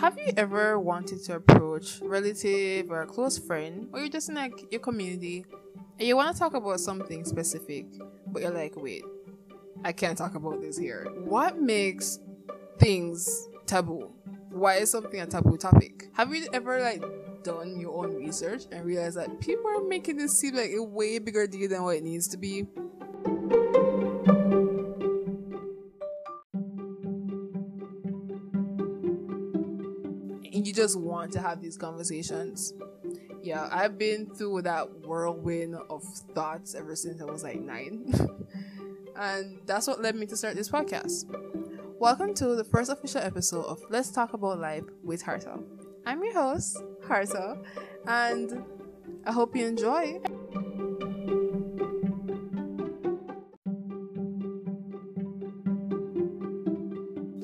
Have you ever wanted to approach a relative or a close friend, or you're just in like your community, and you want to talk about something specific, but you're like, wait, I can't talk about this here. What makes things taboo? Why is something a taboo topic? Have you ever like done your own research and realized that people are making this seem like a way bigger deal than what it needs to be? Just want to have these conversations. Yeah, I've been through that whirlwind of thoughts ever since I was like nine. and that's what led me to start this podcast. Welcome to the first official episode of Let's Talk About Life with Harta. I'm your host, Harta, and I hope you enjoy.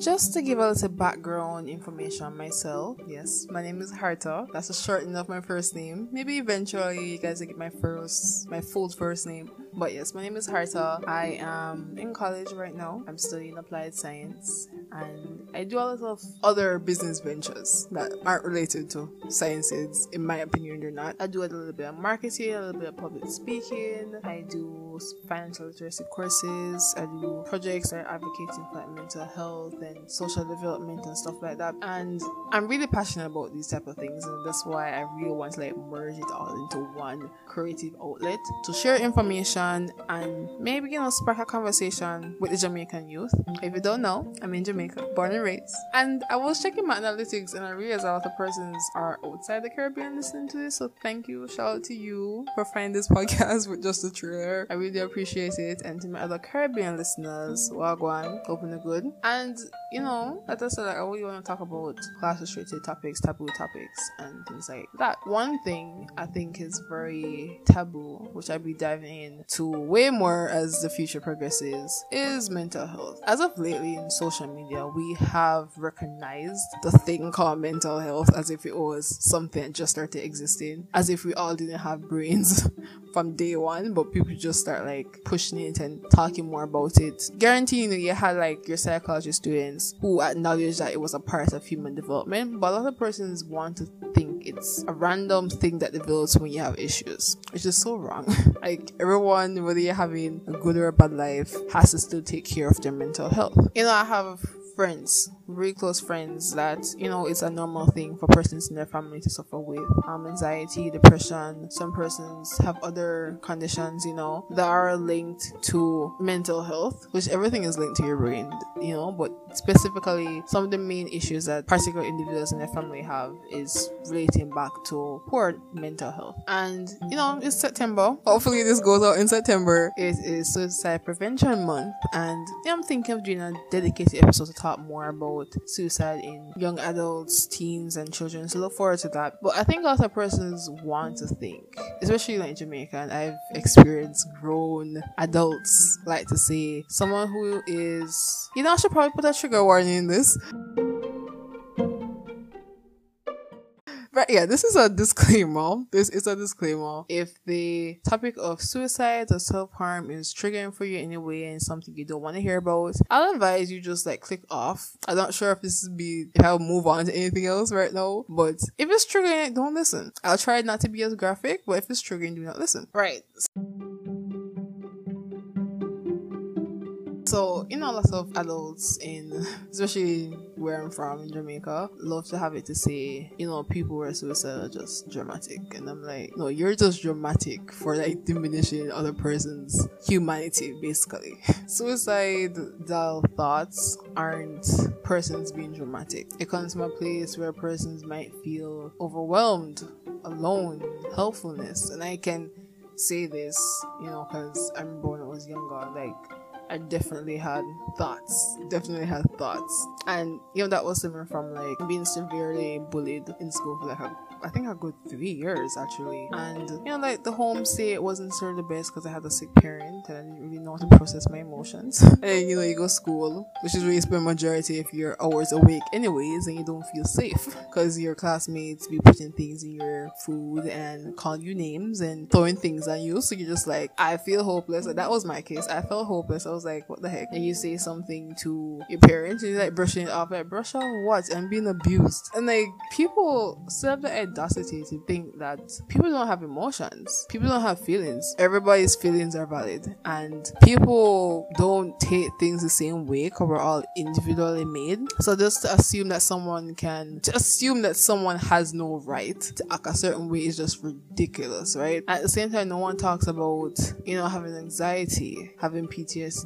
Just to give a little background information on myself, yes, my name is Harta. That's a shortening of my first name. Maybe eventually you guys will get my first, my full first name. But yes, my name is Harta. I am in college right now. I'm studying applied science and I do a lot of other business ventures that aren't related to sciences, in my opinion, they're not. I do a little bit of marketing, a little bit of public speaking. I do financial literacy courses. I do projects that are advocating for like mental health and social development and stuff like that. And I'm really passionate about these type of things, and that's why I really want to like merge it all into one creative outlet to share information and maybe you know spark a conversation with the Jamaican youth. If you don't know, I'm in Jamaica, born and raised. And I was checking my analytics and I realized a lot of persons are outside the Caribbean listening to this. So thank you, shout out to you for finding this podcast with just a trailer. I really appreciate it. And to my other Caribbean listeners, Wagwan, hoping the good. And you know, like I said, like, oh, I really want to talk about class restricted topics, taboo topics, and things like that. One thing I think is very taboo, which I'll be diving into way more as the future progresses, is mental health. As of lately in social media, we have recognized the thing called mental health as if it was something that just started existing, as if we all didn't have brains from day one, but people just start like pushing it and talking more about it. Guaranteeing you, you had like your psychology students who acknowledge that it was a part of human development, but a lot of persons want to think it's a random thing that develops when you have issues, which is so wrong. like everyone, whether you're having a good or a bad life, has to still take care of their mental health. You know, I have friends, really close friends, that you know it's a normal thing for persons in their family to suffer with um, anxiety, depression. Some persons have other conditions, you know, that are linked to mental health, which everything is linked to your brain, you know, but specifically some of the main issues that particular individuals in their family have is relating back to poor mental health. And you know, it's September. Hopefully this goes out in September. It is suicide prevention month and know, I'm thinking of doing a dedicated episode to talk more about suicide in young adults, teens and children. So look forward to that. But I think a lot of persons want to think, especially like in Jamaica and I've experienced grown adults like to say someone who is you know I should probably put a trigger warning in this. But yeah, this is a disclaimer. This is a disclaimer. If the topic of suicide or self harm is triggering for you anyway and something you don't want to hear about, I'll advise you just like click off. I'm not sure if this is be if I'll move on to anything else right now, but if it's triggering, don't listen. I'll try not to be as graphic, but if it's triggering, do not listen. Right. So, you know, lots of adults in, especially where I'm from in Jamaica, love to have it to say, you know, people who are suicidal are just dramatic. And I'm like, no, you're just dramatic for like diminishing other person's humanity, basically. Suicidal thoughts aren't persons being dramatic. It comes from a place where persons might feel overwhelmed, alone, helpfulness. And I can say this, you know, because I remember when I was younger, like, I definitely had thoughts. Definitely had thoughts. And you know that was similar from like being severely bullied in school for like a I think a good three years actually. And you know, like the home say it wasn't sort of the best because I had a sick parent and I didn't really know how to process my emotions. and you know, you go to school, which is where you spend majority of your hours awake anyways, and you don't feel safe because your classmates be putting things in your food and calling you names and throwing things at you. So you're just like, I feel hopeless. That was my case. I felt hopeless. I was like, what the heck? And you say something to your parents and you're like brushing it off, like brush off what? And being abused. And like people still have the audacity to think that people don't have emotions. People don't have feelings. Everybody's feelings are valid. And people don't take things the same way because we're all individually made. So just to assume that someone can to assume that someone has no right to act a certain way is just ridiculous, right? At the same time, no one talks about, you know, having anxiety, having PTSD,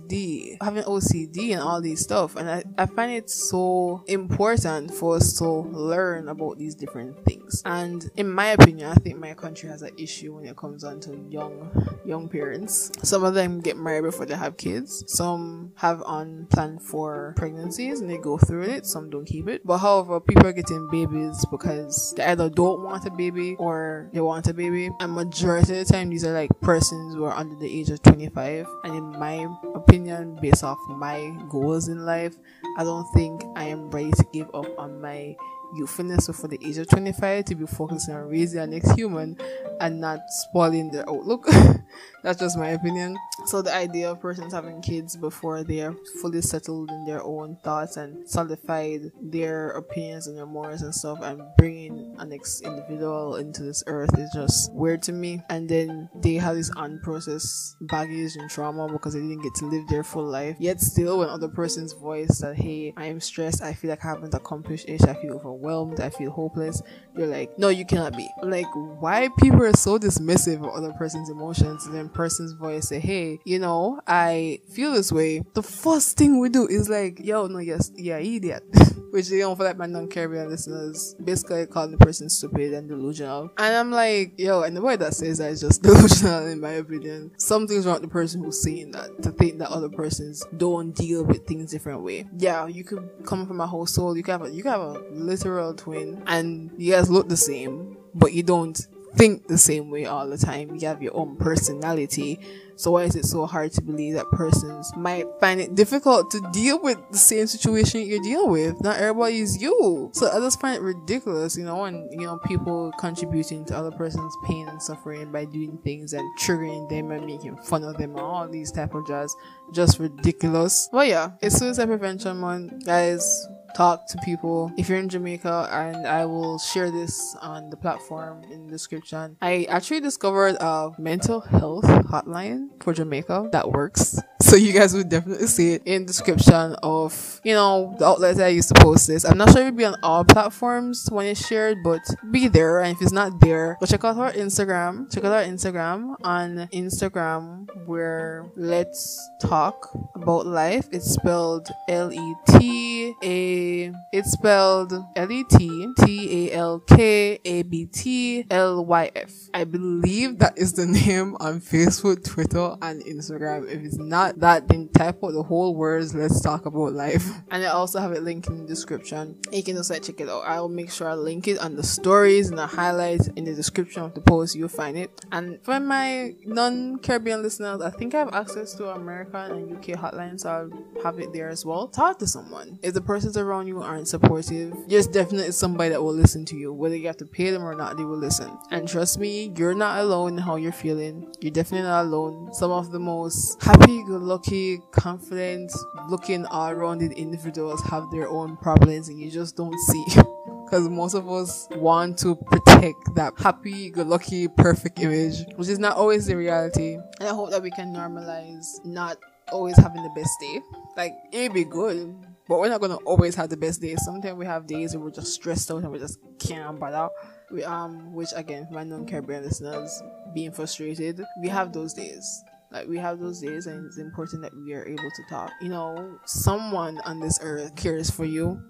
having OCD and all these stuff. And I, I find it so important for us to learn about these different things. And in my opinion, I think my country has an issue when it comes on to young young parents. Some of them get married before they have kids. Some have unplanned for pregnancies and they go through it. Some don't keep it. But however, people are getting babies because they either don't want a baby or they want a baby. And majority of the time, these are like persons who are under the age of 25. And in my opinion, based off my goals in life, I don't think I am ready to give up on my youthfulness for the age of 25 to be focusing on raising our next human and not spoiling their outlook. That's just my opinion. So the idea of persons having kids before they are fully settled in their own thoughts and solidified their opinions and their morals and stuff and bringing an ex individual into this earth is just weird to me. And then they have this unprocessed baggage and trauma because they didn't get to live their full life. Yet still when other person's voice that hey, I am stressed, I feel like I haven't accomplished it, I feel overwhelmed, I feel hopeless, you're like, no, you cannot be. Like why people are so dismissive of other person's emotions and then person's voice say, hey, you know, I feel this way. The first thing we do is like, yo, no, yes, yeah, idiot. Which they don't feel like my non-Caribbean listeners basically calling the person stupid and delusional. And I'm like, yo, and the word that says that is just delusional in my opinion. Something's wrong with the person who's saying that to think that other persons don't deal with things different way. Yeah, you could come from a household, you can have a, you can have a literal twin and you guys look the same, but you don't think the same way all the time. You have your own personality. So why is it so hard to believe that persons might find it difficult to deal with the same situation you're dealing with? Not everybody is you. So I just find it ridiculous, you know, and you know, people contributing to other person's pain and suffering by doing things and triggering them and making fun of them and all these type of jazz. Just ridiculous. But yeah, it's suicide prevention month, guys talk to people if you're in Jamaica and I will share this on the platform in the description. I actually discovered a mental health hotline for Jamaica that works. So you guys would definitely see it in description of, you know, the outlets I used to post this. I'm not sure it would be on all platforms when it's shared, but be there. And if it's not there, go check out our Instagram. Check out our Instagram. On Instagram, where let's talk about life. It's spelled L E T A. It's spelled L E T T A L K A B T L Y F. I believe that is the name on Facebook, Twitter, and Instagram. If it's not that, then type out the whole words, let's talk about life. And I also have it linked in the description. You can also check it out. I'll make sure I link it on the stories and the highlights in the description of the post. You'll find it. And for my non-Caribbean listeners, I think I have access to American and UK hotlines, so I'll have it there as well. Talk to someone. If the persons around you aren't supportive, there's definitely somebody that will listen to you. Whether you have to pay them or not, they will listen. And trust me, you're not alone in how you're feeling. You're definitely not alone. Some of the most happy, good lucky, confident, looking all rounded individuals have their own problems and you just don't see. Because most of us want to protect that happy, good lucky, perfect image, which is not always the reality. And I hope that we can normalize not always having the best day. Like, it'd be good, but we're not gonna always have the best days. Sometimes we have days where we're just stressed out and we just can't bother. We, um, which again, my non-Caribbean listeners being frustrated, we have those days. Like we have those days, and it's important that we are able to talk. You know, someone on this earth cares for you,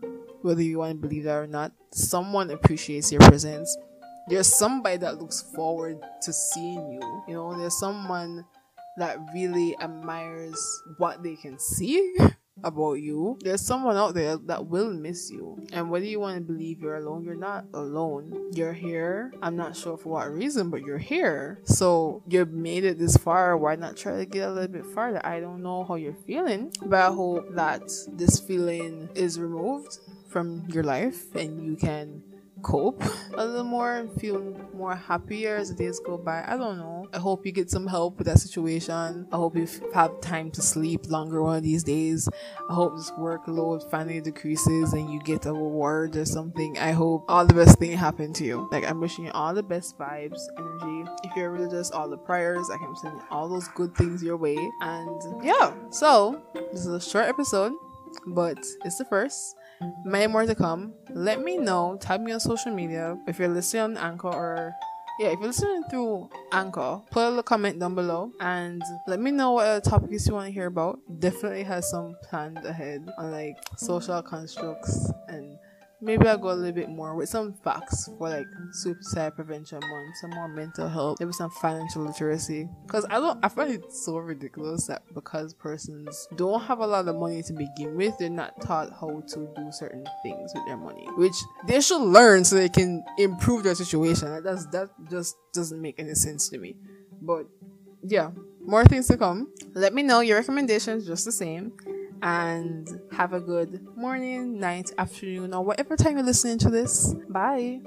whether you want to believe that or not. Someone appreciates your presence. There's somebody that looks forward to seeing you. You know, there's someone that really admires what they can see about you. There's someone out there that will miss you. And whether you want to believe you're alone, you're not alone. You're here. I'm not sure for what reason, but you're here. So you've made it this far. Why not try to get a little bit farther? I don't know how you're feeling, but I hope that this feeling is removed from your life and you can cope a little more and feel more happier as the days go by. I don't know. I hope you get some help with that situation. I hope you have time to sleep longer one of these days. I hope this workload finally decreases and you get a reward or something. I hope all the best thing happen to you. Like I'm wishing you all the best vibes, energy. If you're religious, all the prayers. I can send all those good things your way. And yeah, so this is a short episode, but it's the first. Many more to come. Let me know. Tag me on social media if you're listening on Anchor or yeah, if you're listening through Anchor, put a comment down below and let me know what other topics you want to hear about. Definitely has some planned ahead on like social constructs and maybe I'll go a little bit more with some facts for like suicide prevention month, some more mental health, maybe some financial literacy. Because I don't, I find it so ridiculous that because persons don't have a lot of money to begin with, they're not taught how to do certain things with their money, which they should learn so they can improve their situation. That does that just doesn't make any sense to me. But yeah, more things to come. Let me know your recommendations just the same and have a good morning, night, afternoon, or whatever time you're listening to this. Bye.